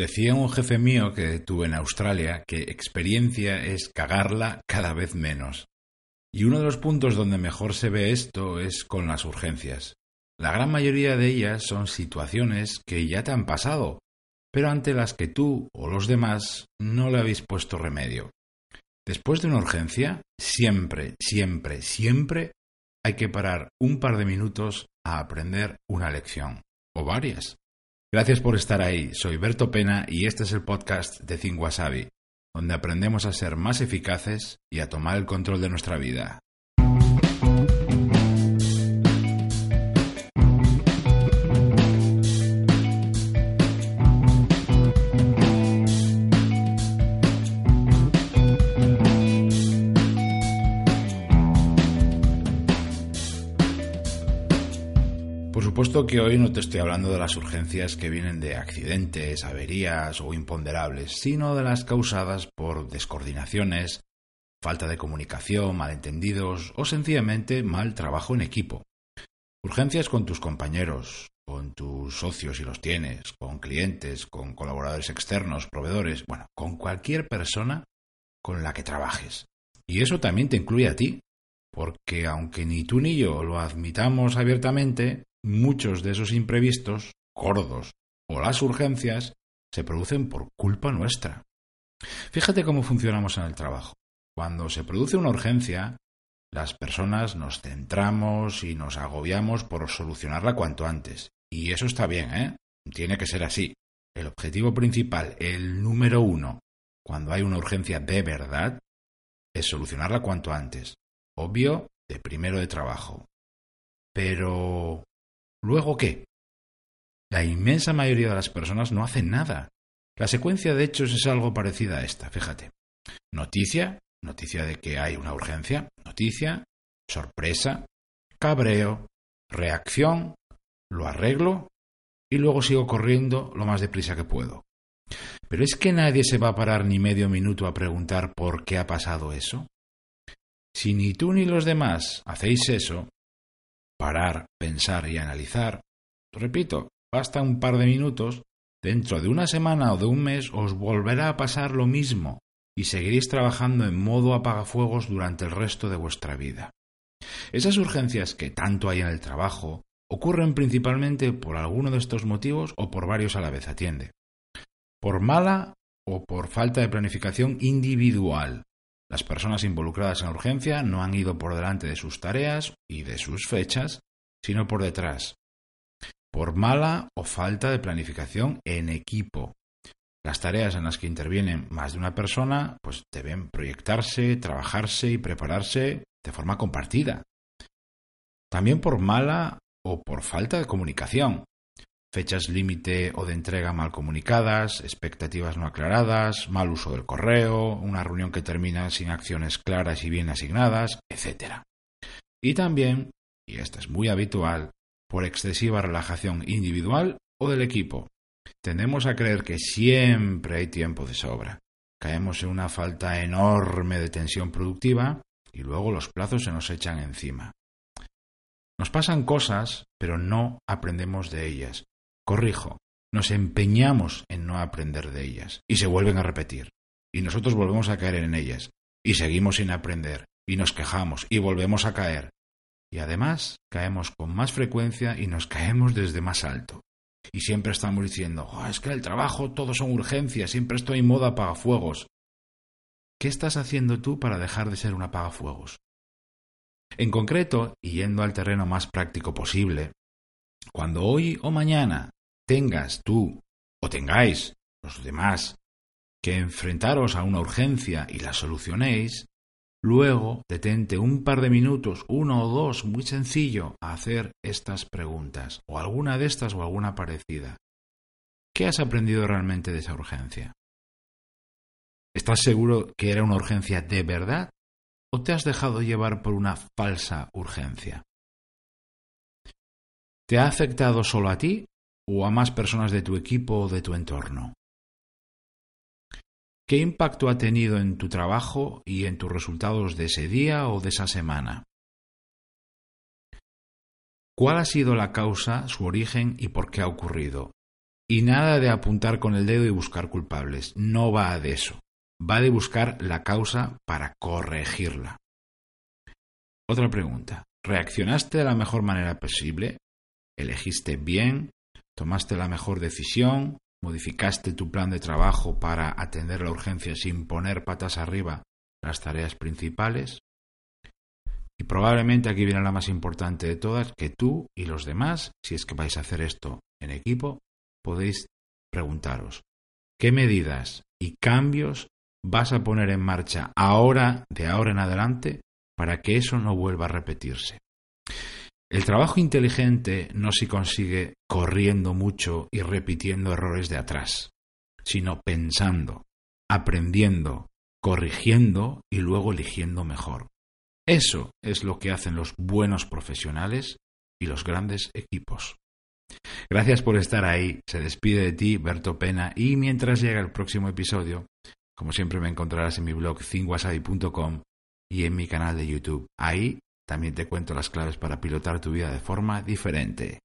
Decía un jefe mío que tuve en Australia que experiencia es cagarla cada vez menos. Y uno de los puntos donde mejor se ve esto es con las urgencias. La gran mayoría de ellas son situaciones que ya te han pasado, pero ante las que tú o los demás no le habéis puesto remedio. Después de una urgencia, siempre, siempre, siempre hay que parar un par de minutos a aprender una lección, o varias. Gracias por estar ahí. Soy Berto Pena y este es el podcast de Think donde aprendemos a ser más eficaces y a tomar el control de nuestra vida. Supuesto que hoy no te estoy hablando de las urgencias que vienen de accidentes, averías o imponderables, sino de las causadas por descoordinaciones, falta de comunicación, malentendidos o sencillamente mal trabajo en equipo. Urgencias con tus compañeros, con tus socios si los tienes, con clientes, con colaboradores externos, proveedores, bueno, con cualquier persona con la que trabajes. Y eso también te incluye a ti, porque aunque ni tú ni yo lo admitamos abiertamente, muchos de esos imprevistos, gordos o las urgencias, se producen por culpa nuestra. Fíjate cómo funcionamos en el trabajo. Cuando se produce una urgencia, las personas nos centramos y nos agobiamos por solucionarla cuanto antes. Y eso está bien, ¿eh? Tiene que ser así. El objetivo principal, el número uno, cuando hay una urgencia de verdad, es solucionarla cuanto antes. Obvio, de primero de trabajo. Pero ¿Luego qué? La inmensa mayoría de las personas no hacen nada. La secuencia de hechos es algo parecida a esta, fíjate. Noticia, noticia de que hay una urgencia, noticia, sorpresa, cabreo, reacción, lo arreglo y luego sigo corriendo lo más deprisa que puedo. Pero es que nadie se va a parar ni medio minuto a preguntar por qué ha pasado eso. Si ni tú ni los demás hacéis eso, parar, pensar y analizar, repito, basta un par de minutos, dentro de una semana o de un mes os volverá a pasar lo mismo y seguiréis trabajando en modo apagafuegos durante el resto de vuestra vida. Esas urgencias que tanto hay en el trabajo ocurren principalmente por alguno de estos motivos o por varios a la vez, atiende. Por mala o por falta de planificación individual, las personas involucradas en la urgencia no han ido por delante de sus tareas y de sus fechas, sino por detrás, por mala o falta de planificación en equipo. Las tareas en las que intervienen más de una persona pues deben proyectarse, trabajarse y prepararse de forma compartida. También por mala o por falta de comunicación fechas límite o de entrega mal comunicadas, expectativas no aclaradas, mal uso del correo, una reunión que termina sin acciones claras y bien asignadas, etc. Y también, y esto es muy habitual, por excesiva relajación individual o del equipo. Tendemos a creer que siempre hay tiempo de sobra. Caemos en una falta enorme de tensión productiva y luego los plazos se nos echan encima. Nos pasan cosas, pero no aprendemos de ellas. Corrijo, nos empeñamos en no aprender de ellas y se vuelven a repetir. Y nosotros volvemos a caer en ellas y seguimos sin aprender y nos quejamos y volvemos a caer. Y además caemos con más frecuencia y nos caemos desde más alto. Y siempre estamos diciendo, oh, es que el trabajo todo son urgencias, siempre estoy en modo apagafuegos. ¿Qué estás haciendo tú para dejar de ser un apagafuegos? En concreto, y yendo al terreno más práctico posible, cuando hoy o mañana tengas tú o tengáis los demás que enfrentaros a una urgencia y la solucionéis, luego detente un par de minutos, uno o dos, muy sencillo, a hacer estas preguntas, o alguna de estas o alguna parecida. ¿Qué has aprendido realmente de esa urgencia? ¿Estás seguro que era una urgencia de verdad o te has dejado llevar por una falsa urgencia? ¿Te ha afectado solo a ti o a más personas de tu equipo o de tu entorno? ¿Qué impacto ha tenido en tu trabajo y en tus resultados de ese día o de esa semana? ¿Cuál ha sido la causa, su origen y por qué ha ocurrido? Y nada de apuntar con el dedo y buscar culpables. No va de eso. Va de buscar la causa para corregirla. Otra pregunta. ¿Reaccionaste de la mejor manera posible? ¿Elegiste bien? ¿Tomaste la mejor decisión? ¿Modificaste tu plan de trabajo para atender la urgencia sin poner patas arriba las tareas principales? Y probablemente aquí viene la más importante de todas, que tú y los demás, si es que vais a hacer esto en equipo, podéis preguntaros, ¿qué medidas y cambios vas a poner en marcha ahora, de ahora en adelante, para que eso no vuelva a repetirse? El trabajo inteligente no se consigue corriendo mucho y repitiendo errores de atrás, sino pensando, aprendiendo, corrigiendo y luego eligiendo mejor. Eso es lo que hacen los buenos profesionales y los grandes equipos. Gracias por estar ahí. Se despide de ti, Berto Pena, y mientras llega el próximo episodio, como siempre me encontrarás en mi blog cinguasadi.com y en mi canal de YouTube. Ahí también te cuento las claves para pilotar tu vida de forma diferente.